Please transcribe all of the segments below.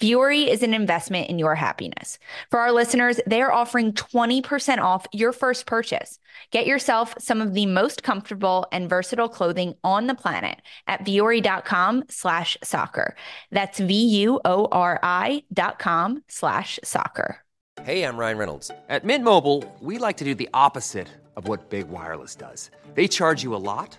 Vuori is an investment in your happiness. For our listeners, they are offering 20% off your first purchase. Get yourself some of the most comfortable and versatile clothing on the planet at vuori.com slash soccer. That's V-U-O-R-I dot com slash soccer. Hey, I'm Ryan Reynolds. At Mint Mobile, we like to do the opposite of what Big Wireless does. They charge you a lot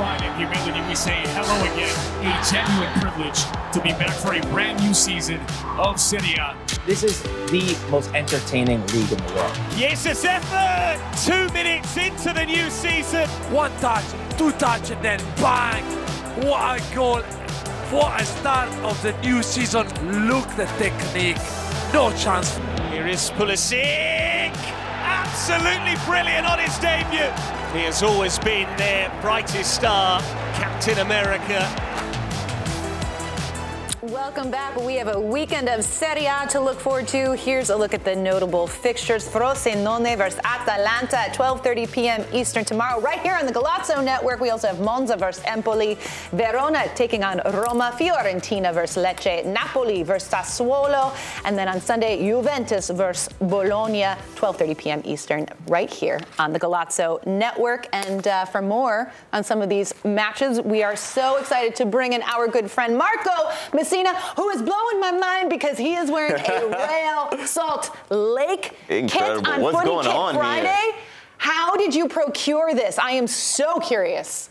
pride and humility. We say hello again. A genuine privilege to be back for a brand new season of Serie A. This is the most entertaining league in the world. Yes, it's effort! Two minutes into the new season. One touch, two touch, and then bang! What a goal! What a start of the new season. Look the technique. No chance. Here is Pulisic. Absolutely brilliant on his debut. He has always been their brightest star, Captain America. Welcome back. We have a weekend of Serie A to look forward to. Here's a look at the notable fixtures. Frosinone versus Atalanta at 12:30 p.m. Eastern tomorrow, right here on the Golazo Network. We also have Monza versus Empoli, Verona taking on Roma, Fiorentina versus Lecce, Napoli versus Sassuolo, and then on Sunday, Juventus versus Bologna, 12:30 p.m. Eastern, right here on the Golazo Network. And uh, for more on some of these matches, we are so excited to bring in our good friend Marco Messina who is blowing my mind because he is wearing a Real Salt Lake Incredible. kit on What's Footy going Kit on here? Friday. How did you procure this? I am so curious.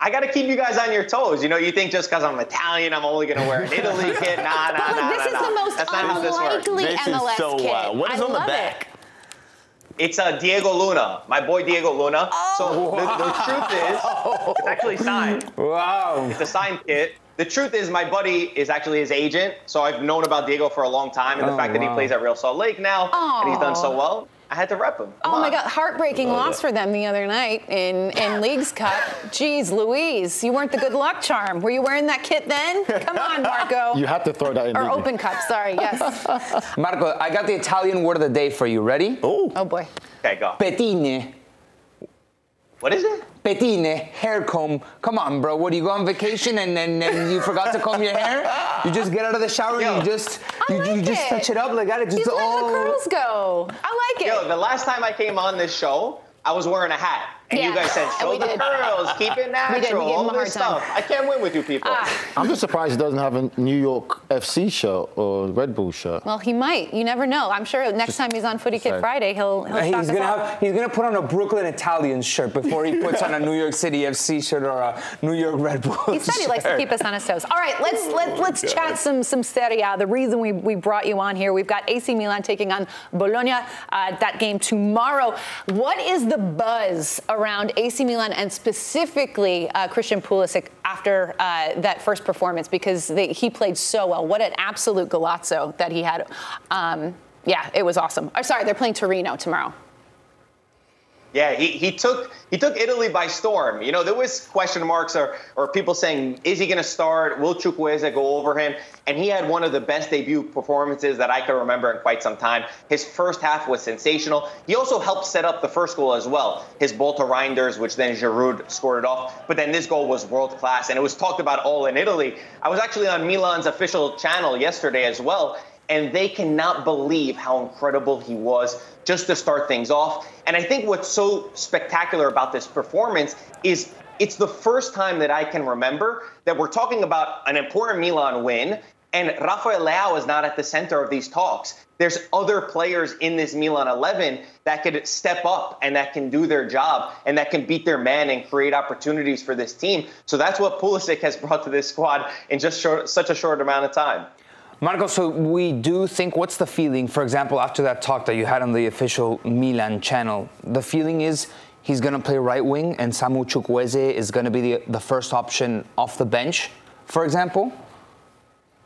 I got to keep you guys on your toes. You know, you think just because I'm Italian, I'm only going to wear an Italy kit. Nah, nah, But nah, like, nah, this is nah. the most That's not how this works. unlikely This is MLS so kit. wild. What is I on the back? It. It's uh, Diego Luna, my boy Diego Luna. so the, the truth is, it's actually signed. Wow. It's a signed kit. The truth is, my buddy is actually his agent, so I've known about Diego for a long time, and the Oh, fact that he plays at Real Salt Lake now, and he's done so well, I had to rep him. Come Oh my on. God! Heartbreaking loss for them the other night in in Leagues Cup. Jeez, Louise, you weren't the good luck charm. Were you wearing that kit then? Come on, Marco. You had to throw that in. or? Open Cup. Sorry. Yes. Marco, I got the Italian word of the day for you. Ready? Oh, Oh boy. Okay, go. Pettine. What is it? Pettine, hair comb. Come on, bro. What do you go on vacation and then and you forgot to comb your hair? You just get out of the shower Yo. and you just you, like you just touch it up like that. It just He's letting oh. the curls go. I like it. Yo, the last time I came on this show, I was wearing a hat. And Yeah, you guys said, show we the did. curls, keep it natural, We did, we gave all him this hard time. stuff. I can't win with you people. Ah. I'm just surprised he doesn't have a New York FC shirt or Red Bull shirt. Well, he might. You never know. I'm sure next time he's on Footy Kit saying. Friday, he'll he'll shock He's gonna all. have he's gonna put on a Brooklyn Italian shirt before he puts on a New York City FC shirt or a New York Red Bull. He said he likes to keep us on his toes. All right, let's let, let's chat some some Serie A. The reason we, we brought you on here, we've got AC Milan taking on Bologna. Uh, that game tomorrow. What is the buzz around AC Milan and specifically uh, Christian Pulisic after uh, that first performance? Because they, he played so well. What an absolute golazo that he had. Um, yeah, it was awesome. Oh, sorry, they're playing Torino tomorrow. Yeah, he, he took he took Italy by storm. You know, there was question marks or, or people saying, is he going to start? Will Chukwueze go over him? And he had one of the best debut performances that I can remember in quite some time. His first half was sensational. He also helped set up the first goal as well. His ball to Reijnders, which then Giroud scored it off. But then this goal was world class, and it was talked about all in Italy. I was actually on Milan's official channel yesterday as well, and they cannot believe how incredible he was just to start things off. And I think what's so spectacular about this performance is it's the first time that I can remember that we're talking about an important Milan win, and Rafael Leao is not at the center of these talks. There's other players in this Milan 11 that could step up and that can do their job and that can beat their man and create opportunities for this team. So that's what Pulisic has brought to this squad in just short, such a short amount of time. Marco, so we do think, what's the feeling, for example, after that talk that you had on the official Milan channel? The feeling is he's going to play right wing and Samu Chukwueze is going to be the, the first option off the bench, for example?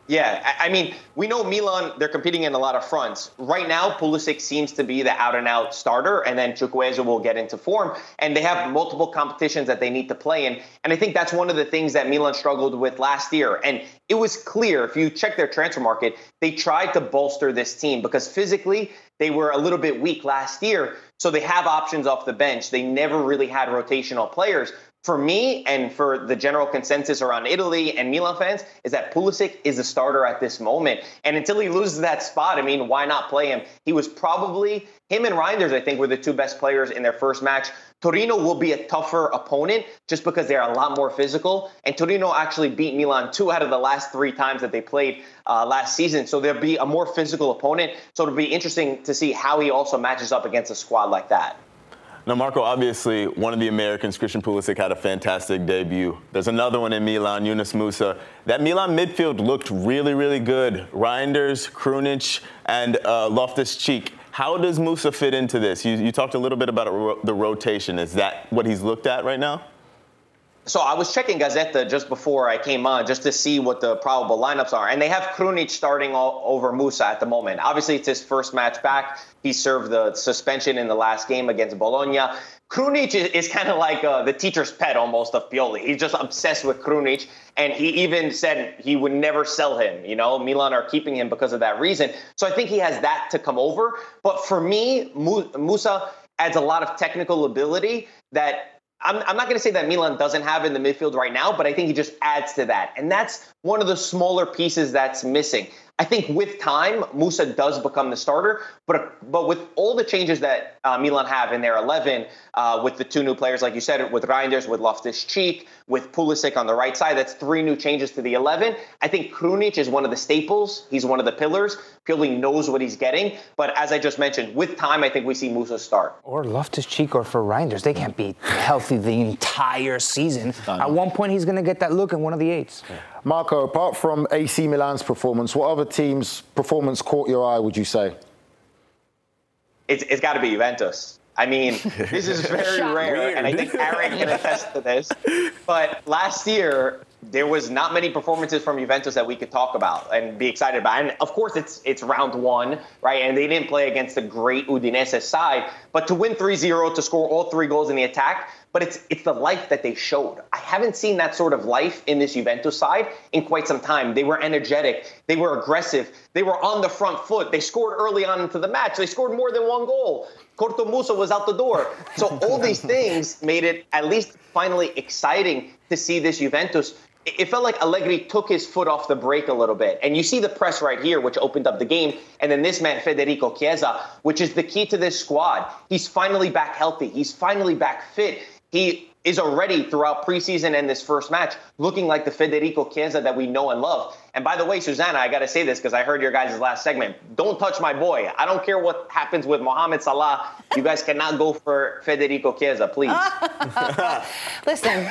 Yeah, I mean, we know Milan, they're competing in a lot of fronts. Right now, Pulisic seems to be the out and out starter, and then Chukwueze will get into form. And they have multiple competitions that they need to play in. And I think that's one of the things that Milan struggled with last year. And it was clear, if you check their transfer market, they tried to bolster this team because physically they were a little bit weak last year. So they have options off the bench. They never really had rotational players for me and for the general consensus around Italy and Milan fans is that Pulisic is the starter at this moment. And until he loses that spot, I mean, why not play him? He was probably him and Reijnders, I think, were the two best players in their first match. Torino will be a tougher opponent just because they're a lot more physical. And Torino actually beat Milan two out of the last three times that they played uh, last season. So they'll be a more physical opponent. So it'll be interesting to see how he also matches up against a squad like that. Now, Marco, obviously, one of the Americans, Christian Pulisic, had a fantastic debut. There's another one in Milan, Yunus Musa. That Milan midfield looked really, really good. Reijnders, Krunic, and uh, Loftus-Cheek. How does Musa fit into this? You, you talked a little bit about ro- the rotation. Is that what he's looked at right now? So I was checking Gazzetta just before I came on just to see what the probable lineups are. And they have Krunic starting all over Musa at the moment. Obviously, it's his first match back. He served the suspension in the last game against Bologna. Krunic is, is kind of like uh, the teacher's pet almost of Pioli. He's just obsessed with Krunic. And he even said he would never sell him. You know, Milan are keeping him because of that reason. So I think he has that to come over. But for me, Musa adds a lot of technical ability that I'm, I'm, not going to say that Milan doesn't have in the midfield right now, but I think he just adds to that. And that's one of the smaller pieces that's missing. I think with time, Musa does become the starter, but but with all the changes that uh, Milan have in their 11, uh, with the two new players, like you said, with Reijnders, with Loftus Cheek, with Pulisic on the right side, that's three new changes to the 11. I think Krunic is one of the staples. He's one of the pillars. Pioli knows what he's getting, but as I just mentioned, with time, I think we see Musa start. Or Loftus Cheek or for Reijnders, they can't be healthy the entire season. At one point, he's going to get that look in one of the eights. Yeah. Marco, apart from AC Milan's performance, what other team's performance caught your eye, would you say? It's, it's got to be Juventus. I mean, this is very rare, and I think Aaron can attest to this. But last year, there was not many performances from Juventus that we could talk about and be excited about. And of course, it's it's round one, right? And they didn't play against a great Udinese side, but to win 3-0, to score all three goals in the attack, but it's it's the life that they showed. I haven't seen that sort of life in this Juventus side in quite some time. They were energetic, they were aggressive, they were on the front foot. They scored early on into the match. They scored more than one goal. Corto Muso was out the door. So all these things made it at least finally exciting to see this Juventus it felt like Allegri took his foot off the brake a little bit. And you see the press right here, which opened up the game. And then this man, Federico Chiesa, which is the key to this squad. He's finally back healthy. He's finally back fit. He is already throughout preseason and this first match looking like the Federico Chiesa that we know and love. And by the way, Susannah, I got to say this because I heard your guys' last segment. Don't touch my boy. I don't care what happens with Mohamed Salah. You guys cannot go for Federico Chiesa, please. Listen.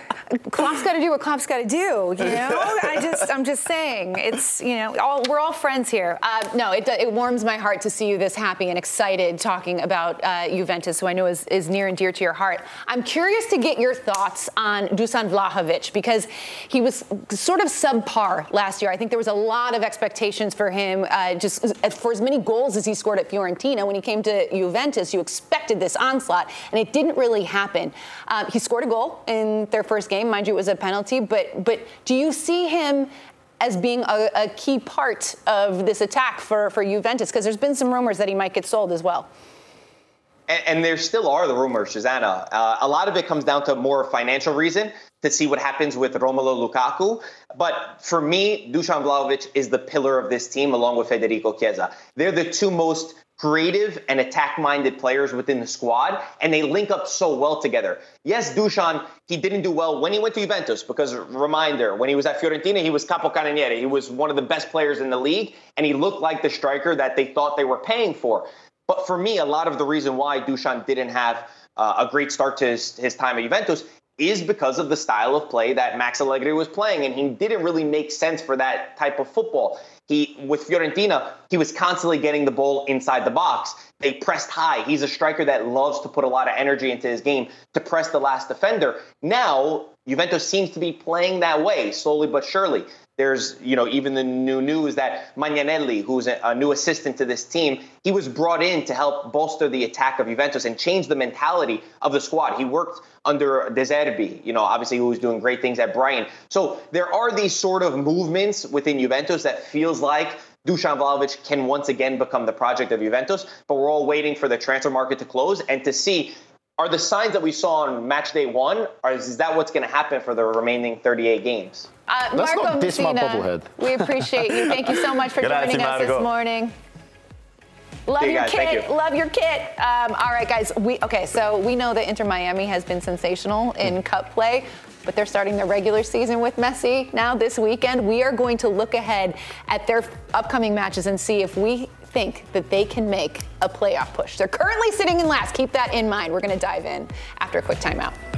Klopp's got to do what Klopp's got to do. You know, I just, I'm just saying, it's, you know, all, we're all friends here. Uh, no, it, it warms my heart to see you this happy and excited talking about uh, Juventus, who I know is, is near and dear to your heart. I'm curious to get your thoughts on Dusan Vlahovic because he was sort of subpar last year. I think there was a lot of expectations for him, uh, just for as many goals as he scored at Fiorentina. When he came to Juventus, you expected this onslaught, and it didn't really happen. Um, he scored a goal in their first game, mind you, it was a penalty. But but do you see him? As being a, a key part of this attack for, for Juventus, because there's been some rumors that he might get sold as well. And, and, there still are the rumors, Susannah. Uh, a lot of it comes down to more financial reason to see what happens with Romelu Lukaku. But for me, Dusan Vlahovic is the pillar of this team along with Federico Chiesa. They're the two most creative and attack minded players within the squad, and they link up so well together. Yes, Dusan, he didn't do well when he went to Juventus because, reminder, when he was at Fiorentina, he was capocannoniere. He was one of the best players in the league, and he looked like the striker that they thought they were paying for. But for me, a lot of the reason why Dusan didn't have uh, a great start to his, his time at Juventus is because of the style of play that Max Allegri was playing, and he didn't really make sense for that type of football. He with Fiorentina, he was constantly getting the ball inside the box. They pressed high. He's a striker that loves to put a lot of energy into his game to press the last defender. Now, Juventus seems to be playing that way slowly but surely. There's, you know, even the new news that Magnanelli, who's a, new assistant to this team, he was brought in to help bolster the attack of Juventus and change the mentality of the squad. He worked under De Zerbi, you know, obviously who was doing great things at Brighton. So there are these sort of movements within Juventus that feels like Dusan Vlahovic can once again become the project of Juventus, but we're all waiting for the transfer market to close and to see are the signs that we saw on match day one, or is, that what's going to happen for the remaining 38 games? Uh, Let's Marco not diss Messina, my bubblehead. We appreciate you. Thank you so much for joining us this morning. Love your guys, kit. You. Love your kit. Um, all right, guys. We okay. So we know that Inter Miami has been sensational in mm. Cup play, but they're starting their regular season with Messi now this weekend. We are going to look ahead at their upcoming matches and see if we think that they can make a playoff push. They're currently sitting in last. Keep that in mind. We're going to dive in after a quick timeout.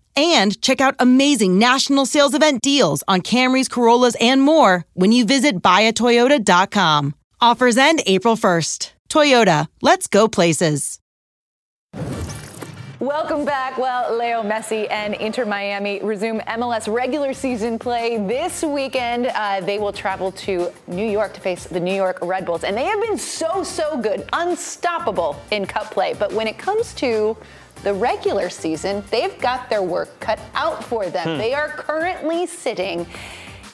and check out amazing national sales event deals on Camrys, Corollas, and more when you visit buyatoyota.com. Offers end April 1st. Toyota, let's go places. Welcome back. Well, Leo Messi and Inter Miami resume MLS regular season play this weekend. Uh, they will travel to New York to face the New York Red Bulls, and they have been so, so good, unstoppable in cup play. But when it comes to the regular season, they've got their work cut out for them. Hmm. They are currently sitting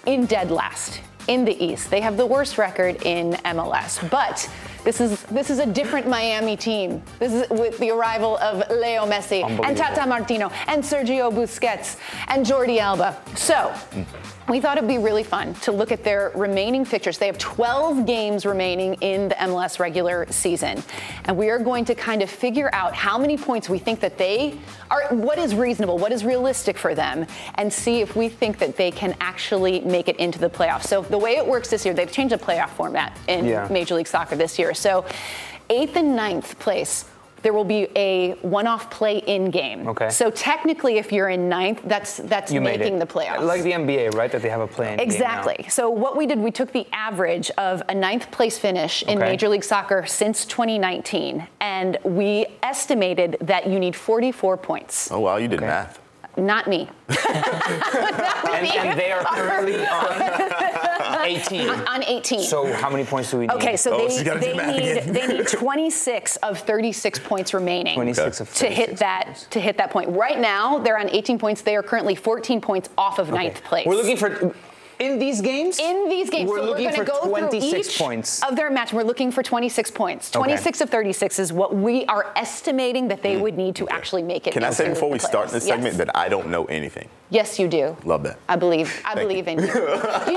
in dead last in the East. They have the worst record in MLS, but this is this is a different Miami team. This is with the arrival of Leo Messi and Tata Martino and Sergio Busquets and Jordi Alba. So. Mm we thought it'd be really fun to look at their remaining fixtures. They have 12 games remaining in the MLS regular season. And we are going to kind of figure out how many points we think that they are, what is reasonable, what is realistic for them, and see if we think that they can actually make it into the playoffs. So the way it works this year, they've changed the playoff format in yeah. Major League Soccer this year. So eighth and ninth place there will be a one-off play-in game. Okay. So technically, if you're in ninth, that's that's you making the playoffs. Like the NBA, right? That they have a play-in. Game. Exactly. So what we did, we took the average of a ninth place finish in okay. Major League Soccer since 2019, and we estimated that you need 44 points. Oh wow, you did okay. math. Not me. and, and, they are currently on 18. On, on 18. So how many points do we need? Okay, so Oh, they, gotta do they need they need 26 of 36 points remaining 26 of to hit 36 that points. to hit that point. Right now, they're on 18 points. They are currently 14 points off of ninth place. We're looking for in these games. in these games. We're so looking we're for going to go 26 through each points. of their match. We're looking for 26 points. Okay. 26 of 36 is what we are estimating that they would need to actually make it. Mm. Can I say into before we start playoffs. this Yes. segment that I don't know anything? Yes, you do. Love that. I believe. I Thank believe in you. you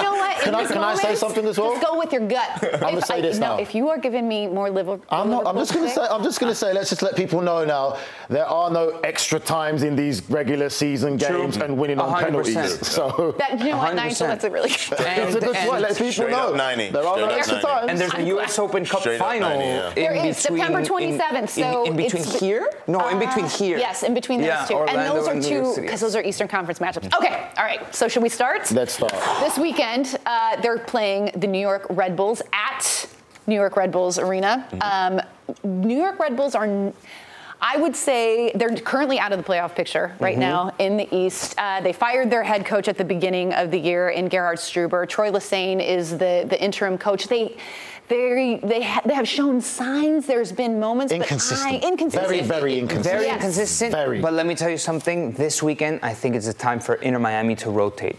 know what? In Can I- this can I say something as well? Just go with your gut. I'm gonna say I- this no, now. If you are giving me more liver, I'm not. I'm just going to say. I'm just going to say. Let's just let people know now. There are no extra times in these regular season games and winning on 100%. penalties. So That, you know what, 100%. Nigel, that's a really good And- it's a good point. Let people know. up 90. There are no Straight up extra 90. times. And there's a I'm U.S. Open Cup Straight final 90, yeah. in There between September 27th. So in, in between here. No, in between Uh, here. Yes, in between those Yeah, two. Orlando and those are New York two City, because those are Eastern Conference matchups. Okay, all right. So should we start? Let's start. This weekend, uh, they're playing the New York Red Bulls at New York Red Bulls Arena. Mm-hmm. Um, New York Red Bulls are. n- I would say they're currently out of the playoff picture right Mm-hmm. now in the East. Uh, they fired their head coach at the beginning of the year in Gerhard Struber. Troy Lesesne is the, the interim coach. They they they, ha- they have shown signs. There's been moments, Inconsistent. but I, inconsistent. Very, very inconsistent. Very Yes. inconsistent. Very. But let me tell you something. This weekend, I think it's a time for Inter Miami to rotate.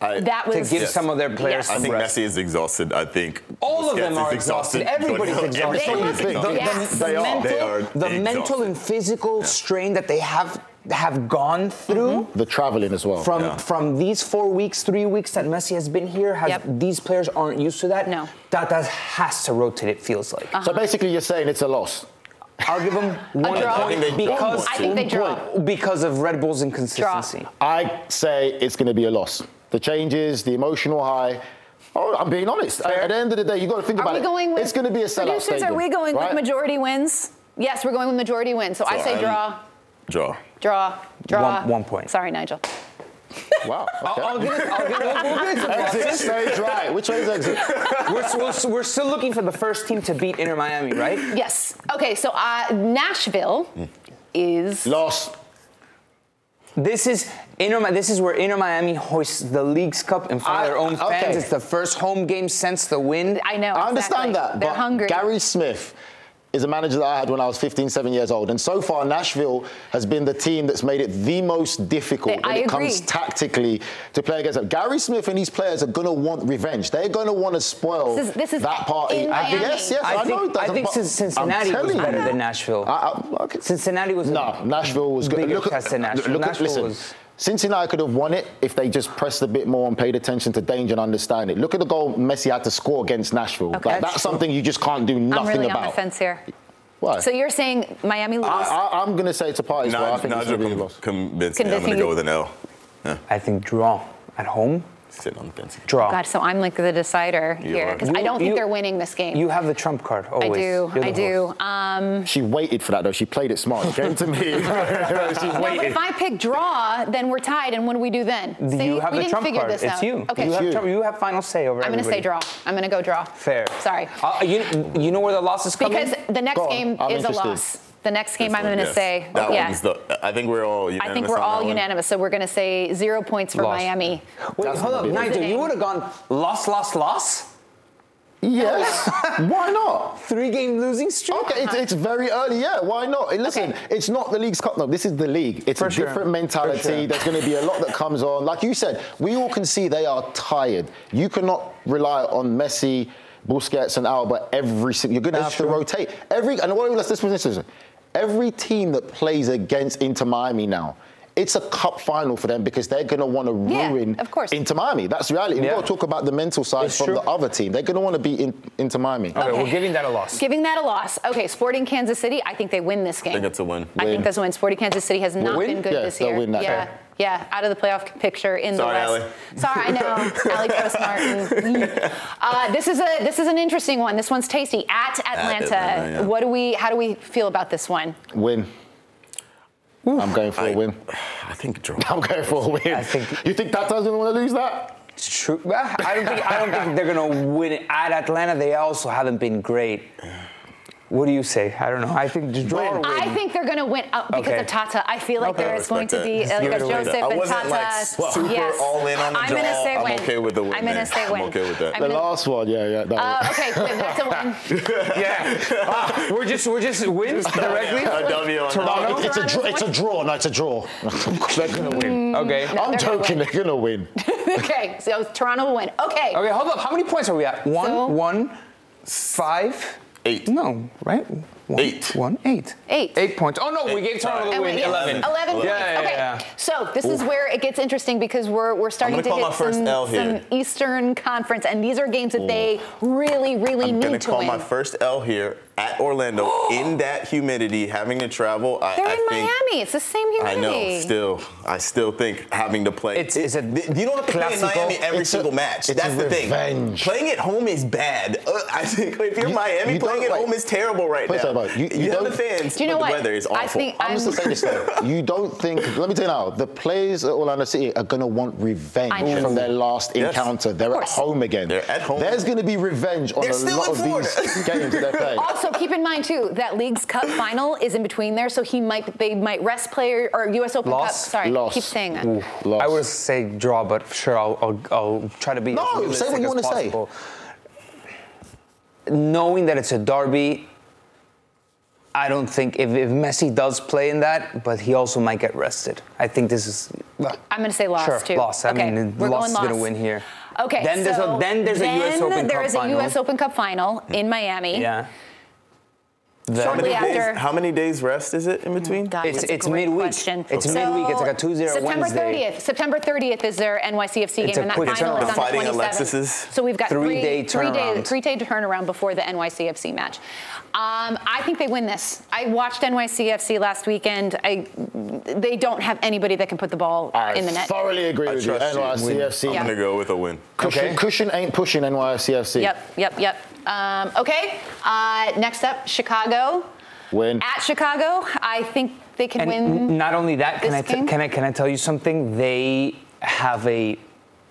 I, That To was give some of their players Yes. I think rest. Messi is exhausted. I think All of them are exhausted. Everybody's exhausted. team is They. Yes. They are. mental, the mental and physical strain that they have have gone through mm-hmm. The traveling as well. from Yeah. from these four weeks, three weeks that Messi has been here. Has Yep. these players aren't used to that? No. Tata has to rotate. It feels like. Uh-huh. so basically, you're saying it's a loss. I'll give them one draw. point I think they draw. because I think they draw. because of Red Bull's inconsistency. I say it's going to be a loss. The changes, the emotional high. Oh, I'm being honest. At, at the end of the day, you got to think Are about we it. going with it's going to be a sellout producers? stadium, Are we going right? with majority wins? Yes, we're going with majority wins. So, I So say I'm- draw, Draw. Draw, draw. One- one point. Sorry, Nigel. Wow. Okay. I'll, I'll give it. I'll give it. We'll give it some exit losses. stage right. Which way is exit? We're, we're, we're still looking for the first team to beat Inter Miami, right? Yes. Okay, so uh, Nashville is. lost. This is Inter. This is where Inter Miami hoists the Leagues Cup in front of their own okay. fans. It's the first home game since the win. I know. I understand that. They're but hungry. Gary Smith is a manager that I had when I was 15, 7 years old. And so far, Nashville has been the team that's made it the most difficult They- when I it comes tactically to play against them. Gary Smith and these players are going to want revenge. They're going to want to spoil This is- this is that party. in I think- Miami. yes, yes, I, I think, know. that, I think since Cincinnati I'm was telling better you. than Nashville. I, I, okay. Cincinnati was No, Nashville was good. bigger Look at, test Nashville. Look at, Nashville listen, was- Cincinnati could have won it if they just pressed a bit more and paid attention to danger and understand it. Look at the goal Messi had to score against Nashville. Okay. Like, That's that's true. something you just can't do nothing I'm really about. on the fence here. Why? So you're saying Miami lose? I, I, I'm going to say it's a party. as well. I Nigel, think it's Nigel going to be a com- loss. convinced me. I'm going to go with an L. Yeah, I think draw at home. Sitting on the fence. Draw. God, so I'm like the decider You here because I don't think you- they're winning this game. You have the trump card I do. You're I do. Um, She waited for that though. She played it smart. She came to me. she no, but if I pick draw, then we're tied, and what do we do then? See, you have we the didn't trump figure card. this it's out. you. Okay. You have, you. trump- you have final say over I'm going to say draw. I'm going to go draw. Fair. Sorry. Uh, you, you know where the loss is coming? Because the next Go game I'm is a loss. The next game This I'm going to yes. say, That yeah. one's the. I think we're all unanimous. I think we're on all that one. unanimous, so we're going to say zero points for Loss. Miami. Wait, That's hold gonna up, Nigel. You would have gone loss, loss, loss. Yes. Why not? Three game losing streak. Okay, it's, it's very early. Yeah, why not? And Listen, Okay. it's not the Leagues Cup. No, this is the league. It's For a sure. different mentality. sure. There's going to be a lot that comes on. Like you said, we all can see they are tired. You cannot rely on Messi, Busquets, and Alba every single. You're going to have That's to rotate every. And what? Let's listen. listen. Every team that plays against Inter Miami now. It's a cup final for them because they're going to want to Yeah, ruin of course. Inter Miami. That's reality. We've Yeah. got to talk about the mental side It's from true. the other team. They're going to want to beat in, Inter Miami. Okay, we're giving that a loss. Giving that a loss. Okay, Sporting Kansas City, I think they win this game. I think it's a win. I Win. think that's a win. Sporting Kansas City has not win? been good Yeah, this they'll year. win that yeah, game. Yeah, out of the playoff picture in Sorry, the West. Sorry, I know, Ali Post Martin. Uh, this is a this is an interesting one. This one's tasty at Atlanta. Atlanta, yeah. What do we? How do we feel about this one? Win. I'm going for I- a win. I think draw. I'm going for a win. I think- you think Tata's gonna want to lose that? It's true. I don't think I don't think they're gonna win it at Atlanta. They also haven't been great. What do you say? I don't know. I think just draw win. I think they're going to win uh, because Okay. of Tata. I feel like Okay. there I is going to be that. uh, like a it away. Joseph I and wasn't Tata. like super yes. all in on the I'm gonna say win. I'm okay with the win I'm going to say win. I'm okay with that. I'm The gonna- last one, yeah, yeah. that Uh, okay, then that's a win. yeah. Ah, we're just we're just wins directly. A W on Toronto? No, it- it's a draw. It's a draw. No, it's a draw. they're gonna win. Okay. No, I'm joking. They're gonna win. okay, so Toronto will win. Okay. Okay, hold up. How many points are we at? One, So- one, five. Eight. No, right? One, Eight. One, eight. Eight. Eight points. Oh no, we gave Toronto the win. we- yes, Eleven. 11 points. Yeah, yeah, okay. yeah. So this is where it gets interesting because we're we're starting to gonna hit call my first some, some Eastern Conference, and these are games that they really, really I'm need gonna call my first L here at Orlando in that humidity, having to travel. I, They're I in think, Miami. It's the same humidity. I know. Still, I still think having to play. It's- it's a you don't have to play in. Miami every It's a- single match. it's That's a the thing. Playing at home is bad. Uh, I think if you're You- Miami, you playing at like- home is terrible right now. that way. You- you have the don't- fans, Do you know but what? the weather is awful. I think I'm just gonna say this though. You don't think? Let me tell you now. The players at Orlando City are gonna want revenge I know. from their last Yes. encounter. They're at home again. They're at home. There's gonna be revenge on They're a lot of Florida. these games that they're playing. Also, keep in mind too that Leagues Cup final is in between there, so he might they might rest player or U.S. Open Cup. Sorry, Loss. keep saying that. Loss. I would say draw, but sure, I'll, I'll, I'll try to be No, as say what you wanna say. Knowing that it's a derby, I don't think if, if Messi does play in that, but he also might get rested. I think this is. well, I'm going to say loss sure, too. loss. I okay, mean, we're loss going is loss. going to win here. Okay, Then there's so a then there's a U.S. Open there Cup is a. U.S. Open Cup final in Miami. Yeah. How, Shortly many days, how many days rest is it in between? God, It's- it's midweek. question. It's So, midweek. It's like a Tuesday or September Wednesday. 30th. September 30th is their NYCFC game, It's a and that quick final is on turnaround. the 27th. Alexis's So we've got three three-day three day turnaround. three day turnaround before the NYCFC match. Um, I think they win this. I watched NYCFC last weekend. I, they don't have anybody that can put the ball I in the net. I thoroughly agree I with you. trust you. NYCFC. I'm Yeah. gonna go with a win. Cushion, Okay. cushion ain't pushing NYCFC. Yep, yep, yep. Um, okay. Uh, next up, Chicago. Win. At Chicago, I think they can And win. n- not only that, can this I, t- can I can I tell you something? They have a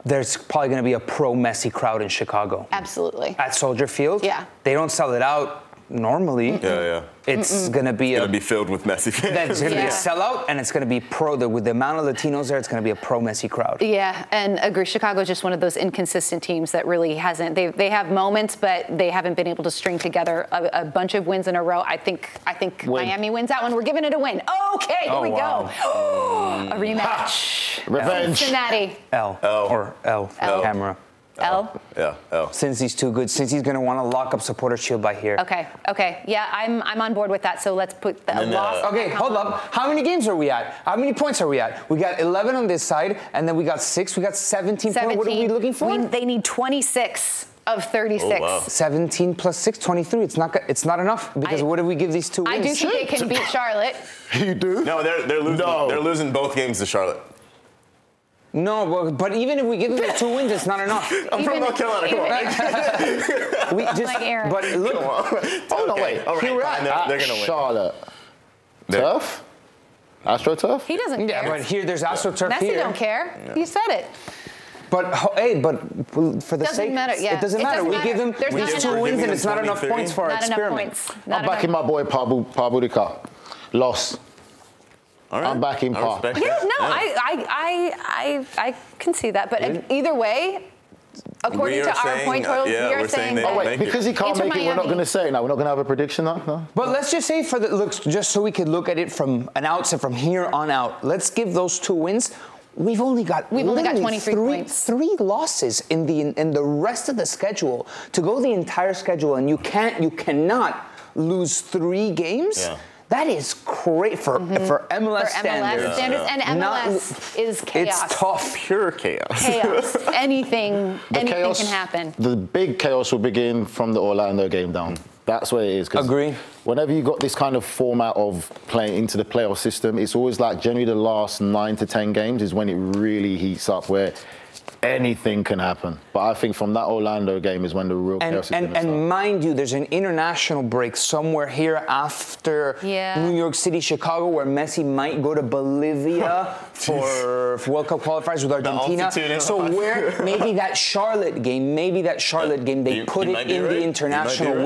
there's probably going to be a pro Messi crowd in Chicago Absolutely. at Soldier Field. Yeah. They don't sell it out normally. Yeah, yeah. It's going to be It's a gonna be filled with Messi fans. then it's going to Yeah. be a sellout, and it's going to be pro. The, with the amount of Latinos there, it's going to be a pro Messi crowd. Yeah, and agree. Chicago's just one of those inconsistent teams that really hasn't. They, they have moments, but they haven't been able to string together a, a bunch of wins in a row. I think I think Win. Miami wins that one. We're giving it a win. Okay, here Oh, we wow. go. a rematch. Revenge. Cincinnati. L L. or L, L. camera. L. Yeah, oh. Cincy's too good, Cincy's going to want to lock up supporter shield by here. Okay. Okay. Yeah, I'm I'm on board with that. So let's put the And then, loss. uh, Okay, hold up. How many games are we at? How many points are we at? We got 11 on this side, and then we got six. We got 17. points. What are we looking for? We- they need 26 of 36. Oh, wow. 17 plus 6, 23. It's not. go- It's not enough because I- what do we give these two Wins? I do think they can beat Charlotte. You do? No, they're they're losing. No. They're losing both games to Charlotte. No, but, but even if we give them the two wins, it's not enough. I'm from Even- North Carolina. Come on. We just, Like Aaron. But look, Oh, no, wait. All right, Here we're fine, at. they're, they're gonna win. Charlotte. They're- Turf? Astro Turf? He doesn't yeah, care. but here there's AstroTurf Messi here. don't care. You said it. But hey, but for the Doesn't sake, matter, yeah. it doesn't It matter. doesn't we matter. give them There's we not give enough- two wins, and it's not enough them points for our Not enough experiment. points. Not I'm backing enough. my boy Pablo, Pablo Dica. Loss. All right. I'm backing I Pa. Yeah, that. no, I, I, I, I, I can see that. But either way, according We to are our saying, point uh, totals, yeah, we are we're saying saying that- that. Oh, wait, Thank you. because he can't Inter make it, we're not going to say it now. We're not going to have a prediction now? No? But let's just say for the looks, just so we could look at it from an outset, from here on out. Let's give those two wins. We've only got We've only got 23 three, points. three losses in the in the rest of the schedule to go the entire schedule, and you can't, you cannot lose three games. Yeah. That is great for for MLS Mm-hmm. for MLS standards. standards, and Not- MLS is chaos. It's tough. Pure chaos. Chaos. anything, The anything chaos- can happen. The big chaos will begin from the Orlando game down. That's where it is. 'cause Agree. Whenever you got this kind of format of playing into the playoff system, it's always like generally the last nine to ten games is when it really heats up, where anything can happen. But I think from that Orlando game is when the real And, chaos is and, going start. and mind you, there's an international break somewhere here after Yeah. New York City, Chicago, where Messi might go to Bolivia for, for World Cup qualifiers with Argentina. altitude is So where maybe that Charlotte game, maybe that Charlotte game, they You- put you it in right. the You might international right.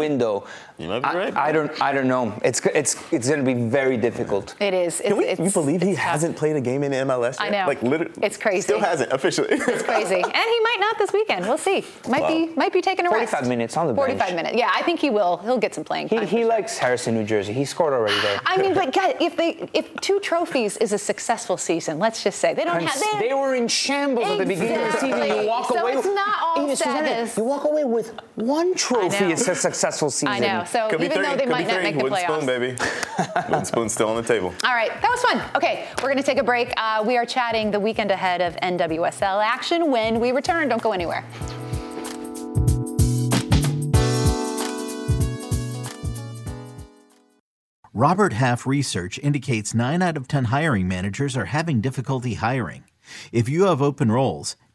Window. You might be I, right. I don't. I don't know. It's it's it's going to be very difficult. It is. It's, Can we, it's, you believe he hasn't played a game in the MLS yet? I know. Like literally, It's crazy. Still hasn't officially. It's crazy, and he might not this weekend. We'll see. Might be might be taking a rest. 45 minutes on the bench. 45 minutes. Yeah, I think he will. He'll get some playing He, time. he likes Harrison, New Jersey. He scored already there. I mean, but God, if they if two trophies is a successful season, let's just say they don't have. they were in shambles at the beginning of the season. You walk So away. it's not all Ines, Susannah, sadness. You walk away with one trophy. It's a successful season. I know. So Could even three. though they might be not make the Wooden playoffs. spoon, baby. Wooden spoon still on the table. All right, that was fun. Okay, we're going to take a break. Uh, we are chatting the weekend ahead of NWSL action when we return. Don't go anywhere. Robert Half research indicates 9 out of 10 hiring managers are having difficulty hiring. If you have open roles,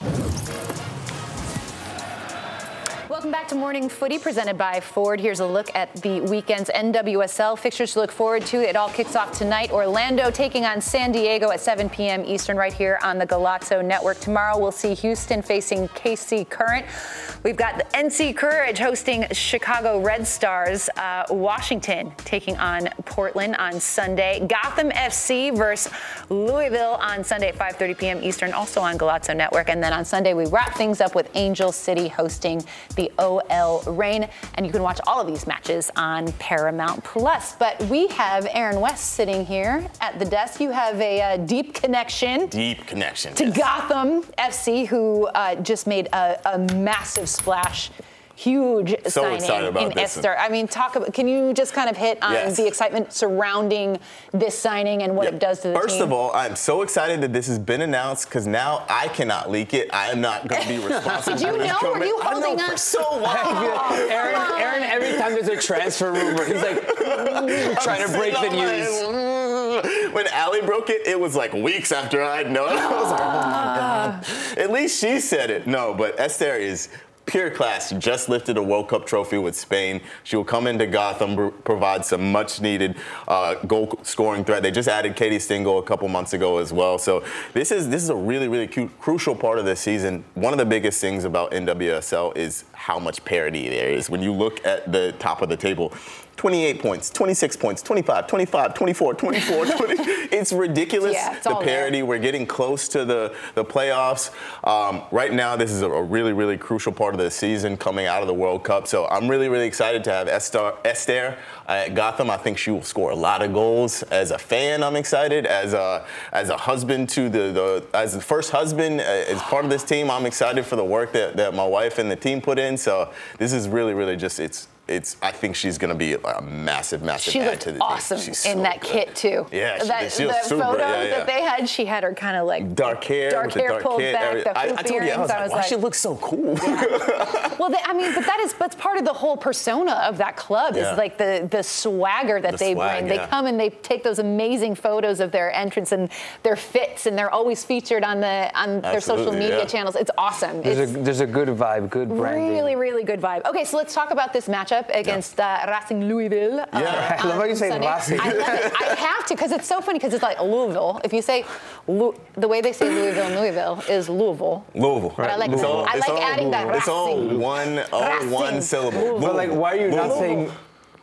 Back to Morning Footy presented by Ford. Here's a look at the weekend's NWSL fixtures to look forward to. It all kicks off tonight. Orlando taking on San Diego at 7 p.m. Eastern right here on the Golazo Network. Tomorrow we'll see Houston facing KC Current. We've got the NC Courage hosting Chicago Red Stars. Uh, Washington taking on Portland on Sunday. Gotham FC versus Louisville on Sunday at 5:30 p.m. Eastern, also on Golazo Network. And then on Sunday we wrap things up with Angel City hosting the OL Reign. And you can watch all of these matches on Paramount Plus. But we have Aaron West sitting here at the desk. You have a uh, deep connection Deep connection. to yes. Gotham FC, who uh, just made a, a massive splash. Huge So signing about in this. Esther. I mean, talk about. Can you just kind of hit on Yes. the excitement surrounding this signing and what Yeah. it does to the First team? of all, I'm so excited that this has been announced because now I cannot leak it. I am not going to be responsible. Did you for this know? Were comment. you I know holding for so long. Aaron, Aaron, every time there's a transfer rumor, he's like trying to break the news. like, when Allie broke it, it was like weeks after I'd known. It. I was like, oh my ah. God. At least she said it. No, but Esther is pure class. Just lifted a World Cup trophy with Spain. She will come into Gotham, pr- provide some much needed uh, goal scoring threat. They just added Katie Stengel a couple months ago as well. So this is this is a really really crucial part of this season. One of the biggest things about NWSL is how much parity there is. When you look at the top of the table, 28 points, 26 points, 25, 25, 24, 24, 20. It's ridiculous. Yeah, it's the all there. parity. We're getting close to the, the playoffs. Um, right now, this is a, a really, really crucial part of the season coming out of the World Cup. So I'm really, really excited to have Esther, Esther at Gotham. I think she will score a lot of goals. As a fan, I'm excited. As a, as a husband to the, the as the first husband, uh, as part of this team, I'm excited for the work that, that my wife and the team put in. So this is really, really just, it's, it's, I think she's going to be a massive, massive She add looked to the awesome team. She's in so that good. kit too. Yeah, she that. She was the super. photo Yeah, yeah. that they had, she had her kind of like dark hair, dark hair dark pulled kid, back, the I, hoop I told you, I earrings. was I like, was wow, like- she looks so cool. Well, they, I mean, but that is that's part of the whole persona of that club Yeah. is like the the swagger that The they swag, bring. yeah. They come and they take those amazing photos of their entrance and their fits, and they're always featured on the on their social media yeah. channels. It's awesome. There's it's a there's a good vibe, good branding. really, really good vibe. Okay, so let's talk about this matchup against uh, Racing Louisville. uh, Yeah. I love how you say Sunday. Racing. I love it. I have to because it's so funny because it's like Louisville. If you say Lou- the way they say Louisville in Louisville is Louisville. Louisville. But I like- It's all- I like all adding that Racing. It's all one, all Racing. one syllable. But like, why are you not saying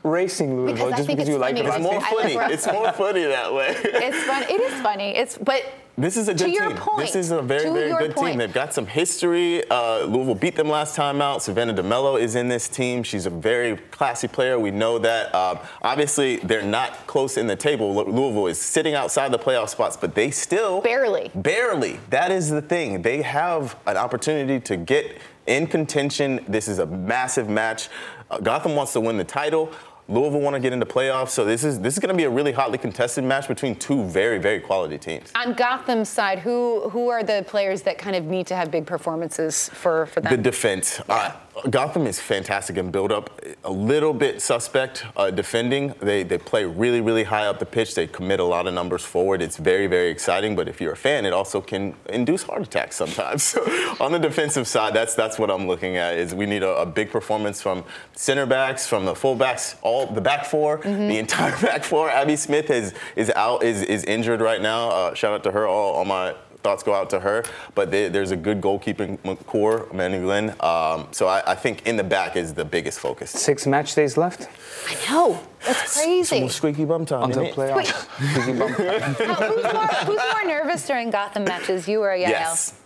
racing Louisville Because just because you like funny. it. It's more funny. It's more funny that way. It's fun. It is funny. It's but This is a To good your team. point, this is a very, very good point. team. They've got some history. Uh, Louisville beat them last time out. Savannah DeMelo is in this team. She's a very classy player. We know that. Um, obviously, they're not close in the table. Louisville is sitting outside the playoff spots, but they still barely. Barely. That is the thing. They have an opportunity to get in contention. This is a massive match. Uh, Gotham wants to win the title. Louisville want to get into playoffs. So this is this is going to be a really hotly contested match between two very, very quality teams. On Gotham's side, who who are the players that kind of need to have big performances for for them? The defense. Uh, Gotham is fantastic in build up. A little bit suspect uh, defending. They, they play really, really high up the pitch. They commit a lot of numbers forward. It's very, very exciting. But if you're a fan, it also can induce heart attacks sometimes. So on the defensive side, that's that's what I'm looking at. Is we need a, a big performance from center backs, from the fullbacks, all the back 4 the entire back four. Abby Smith is is out, is is injured right now. Uh, shout out to her. All, all my thoughts go out to her. But they, there's a good goalkeeping core, Mandy McGlynn. Um, so I, I think in the back is the biggest focus. Six match days left I know. That's crazy. Some squeaky bum time. until innit? playoffs. Squeaky bum. Now, who's, more, who's more nervous during Gotham matches, you or Yael? Yes.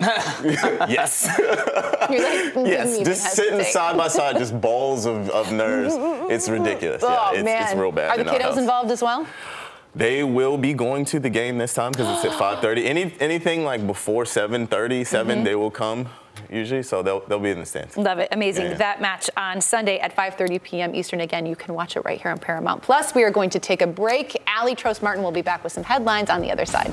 yes. You're like, yes. even Just sitting side by side, just balls of, of nerves. It's ridiculous. Oh yeah, it's, man, it's real bad. Are the kiddos involved as well? They will be going to the game this time because it's at 5:30. Any anything like before 7:30, 7, Mm-hmm. they will come usually, so they'll they'll be in the stands. Love it. Amazing. Yeah. That match on Sunday at 5:30 p.m. Eastern. Again, you can watch it right here on Paramount Plus. We are going to take a break. Ali Trost Martin will be back with some headlines on the other side.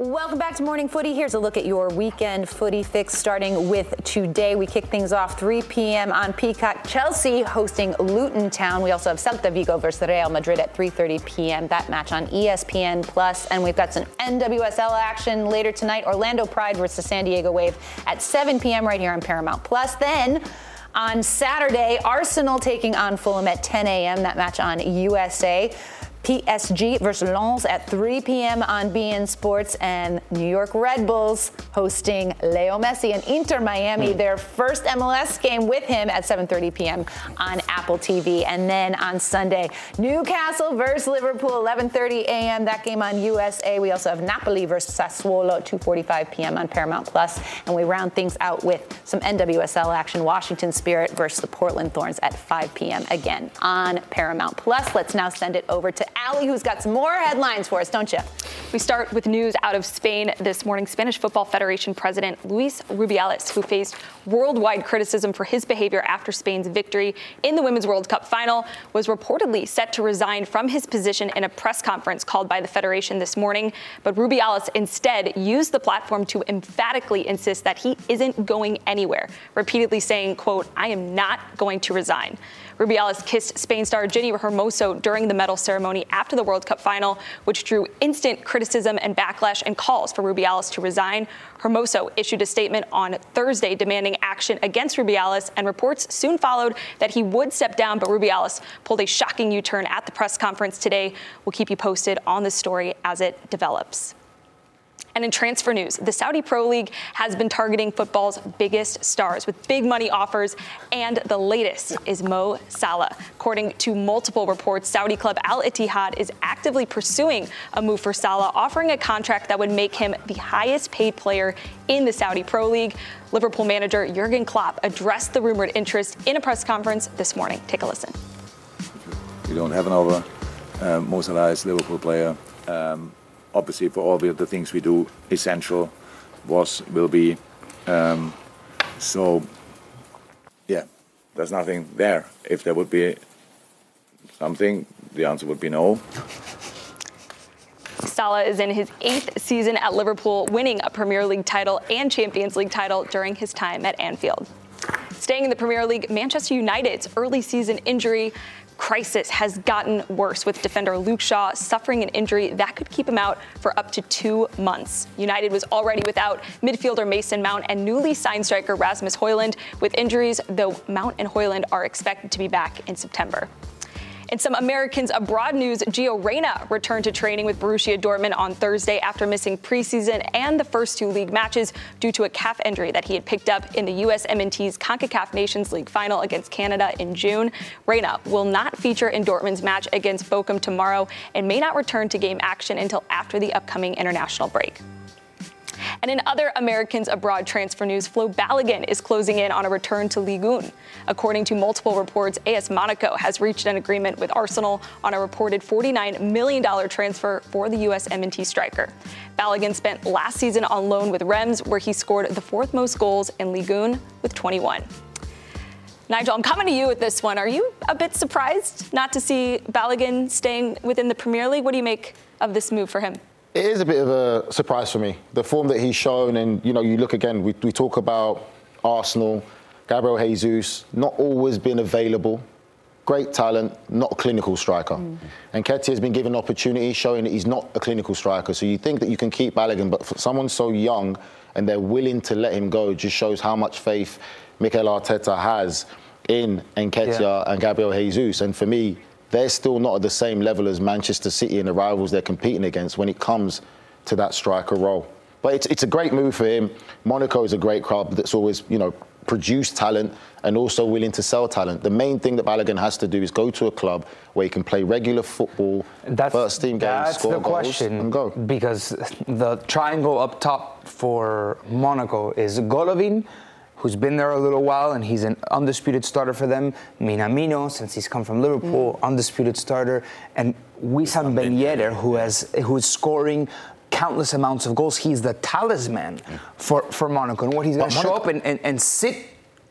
Welcome back to Morning Footy. Here's a look at your weekend footy fix starting with today. We kick things off 3 p.m. on Peacock. Chelsea hosting Luton Town. We also have Celta Vigo versus Real Madrid at 3:30 p.m. That match on ESPN Plus. And we've got some NWSL action later tonight. Orlando Pride versus San Diego Wave at 7 p.m. right here on Paramount Plus. Then on Saturday, Arsenal taking on Fulham at 10 a.m. That match on USA. PSG versus Lens at 3 p.m. on beIN Sports, and New York Red Bulls hosting Leo Messi and Inter Miami, hmm. their first MLS game with him at 7:30 p.m. on Apple TV. And then on Sunday, Newcastle versus Liverpool, 11:30 a.m. That game on USA. We also have Napoli versus Sassuolo, 2:45 p.m. on Paramount Plus. Plus, and we round things out with some NWSL action. Washington Spirit versus the Portland Thorns at 5 p.m. again on Paramount Plus. Let's now send it over to Ali, who's got some more headlines for us, don't you? We start with news out of Spain this morning. Spanish Football Federation President Luis Rubiales, who faced worldwide criticism for his behavior after Spain's victory in the Women's World Cup final, was reportedly set to resign from his position in a press conference called by the Federation this morning. But Rubiales instead used the platform to emphatically insist that he isn't going anywhere, repeatedly saying, quote, I am not going to resign. Rubiales kissed Spain star Jenni Hermoso during the medal ceremony after the World Cup final, which drew instant criticism and backlash and calls for Rubiales to resign. Hermoso issued a statement on Thursday demanding action against Rubiales, and reports soon followed that he would step down, but Rubiales pulled a shocking U turn at the press conference today. We'll keep you posted on this story as it develops. And in transfer news, the Saudi Pro League has been targeting football's biggest stars with big money offers, and the latest is Mo Salah. According to multiple reports, Saudi club Al Ittihad is actively pursuing a move for Salah, offering a contract that would make him the highest paid player in the Saudi Pro League. Liverpool manager Jurgen Klopp addressed the rumored interest in a press conference this morning. Take a listen. We don't have another um, Mo Salah is Liverpool player. Um, obviously for all the, the things we do essential was will be um, so yeah there's nothing there if there would be something the answer would be no Salah is in his eighth season at Liverpool, winning a Premier League title and Champions League title during his time at Anfield. Staying in the Premier League, Manchester United's early season injury crisis has gotten worse with defender Luke Shaw suffering an injury that could keep him out for up to two months. United was already without midfielder Mason Mount and newly signed striker Rasmus Højlund with injuries, though Mount and Højlund are expected to be back in September. In some Americans abroad news, Gio Reyna returned to training with Borussia Dortmund on Thursday after missing preseason and the first two league matches due to a calf injury that he had picked up in the USMNT's CONCACAF Nations League final against Canada in June. Reyna will not feature in Dortmund's match against Bochum tomorrow and may not return to game action until after the upcoming international break. Mm-hmm. And in other Americans abroad transfer news, Flo Balogun is closing in on a return to Ligue 1. According to multiple reports, AS Monaco has reached an agreement with Arsenal on a reported $49 million transfer for the USMNT striker. Balogun spent last season on loan with Reims, where he scored the fourth most goals in Ligue 1 with 21. Nigel, I'm coming to you with this one. Are you a bit surprised not to see Balogun staying within the Premier League? What do you make of this move for him? It is a bit of a surprise for me. The form that he's shown, and you know, you look again. We, we talk about Arsenal, Gabriel Jesus, not always been available. Great talent, not a clinical striker. Mm. And Nketiah has been given opportunity, showing that he's not a clinical striker. So you think that you can keep Balogun, but for someone so young and they're willing to let him go, just shows how much faith Mikel Arteta has in Nketiah yeah. and Gabriel Jesus. And for me, they're still not at the same level as Manchester City and the rivals they're competing against when it comes to that striker role. But it's, it's a great move for him. Monaco is a great club that's always, you know, produced talent and also willing to sell talent. The main thing that Balogun has to do is go to a club where he can play regular football, that's, first team games, score the goals, question, and go. Because the triangle up top for Monaco is Golovin, who's been there a little while and he's an undisputed starter for them. Minamino, since he's come from Liverpool, mm. undisputed starter, and Wissam Ben Yedder, who has who is scoring countless amounts of goals. He's the talisman mm. for, for Monaco. And what he's going to show up and, and, and sit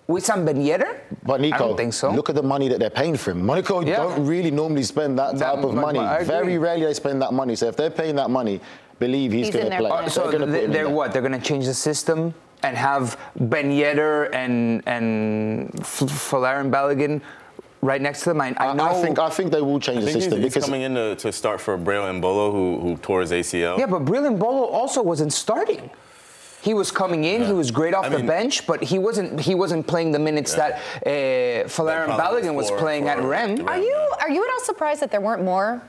Wissam Ben Yedder? But Nico, I don't think so. Look at the money that they're paying for him. Monaco yeah. don't really normally spend that type that, of money. Very rarely they spend that money. So if they're paying that money, believe he's, he's going to play. So they're, they're what? They're going to change the system and have Ben Yedder and and Folarin Balogun right next to them. I, I, know. I think I think they will change the system he's, he's coming in to, to start for Breel Embolo, who who tore his ACL. Yeah, but Embolo also wasn't starting. He was coming in. Yeah. He was great off I the mean, bench, but he wasn't. He wasn't playing the minutes yeah. that uh, Folarin Balogun was playing for, at Rennes. Are you are you at all surprised that there weren't more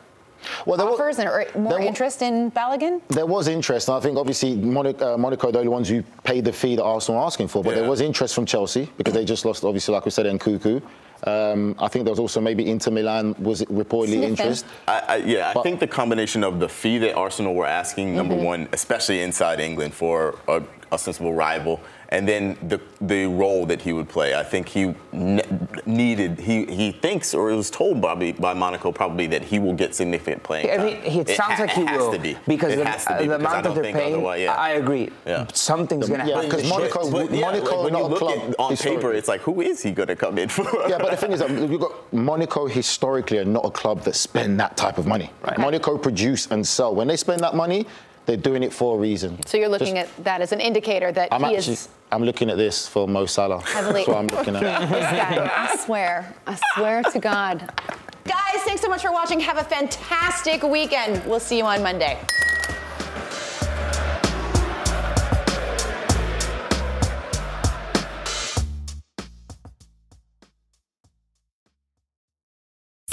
well, offers was, and more interest in Balogun? There was interest. I think obviously Monaco, uh, Monaco are the only ones who paid the fee that Arsenal were asking for. But yeah. there was interest from Chelsea because they just lost, obviously, like we said, Nkunku. Um, I think there was also maybe Inter Milan was reportedly Sniffing. interest. I, I, yeah, but I think the combination of the fee that Arsenal were asking, number mm-hmm. one, especially inside England for a, a sensible rival, and then the the role that he would play. I think he ne- needed. He he thinks or it was told by by Monaco probably that he will get significant playing. I mean, it, it sounds ha- like he will be. because it the, uh, the amount that they're paying. Yeah. I agree. Yeah. Something's going to happen. Because Monaco, but, yeah, Monaco, like when you look at on paper, it's like who is he going to come in for? yeah, but the thing is, that you've got Monaco historically are not a club that spend that type of money. Right. Monaco produce and sell. When they spend that money, they're doing it for a reason. So you're looking Just, at that as an indicator that I'm he actually, is. I'm looking at this for Mo Salah. Heavily. That's what I'm looking at. this guy, I swear, I swear to God. Guys, thanks so much for watching. Have a fantastic weekend. We'll see you on Monday.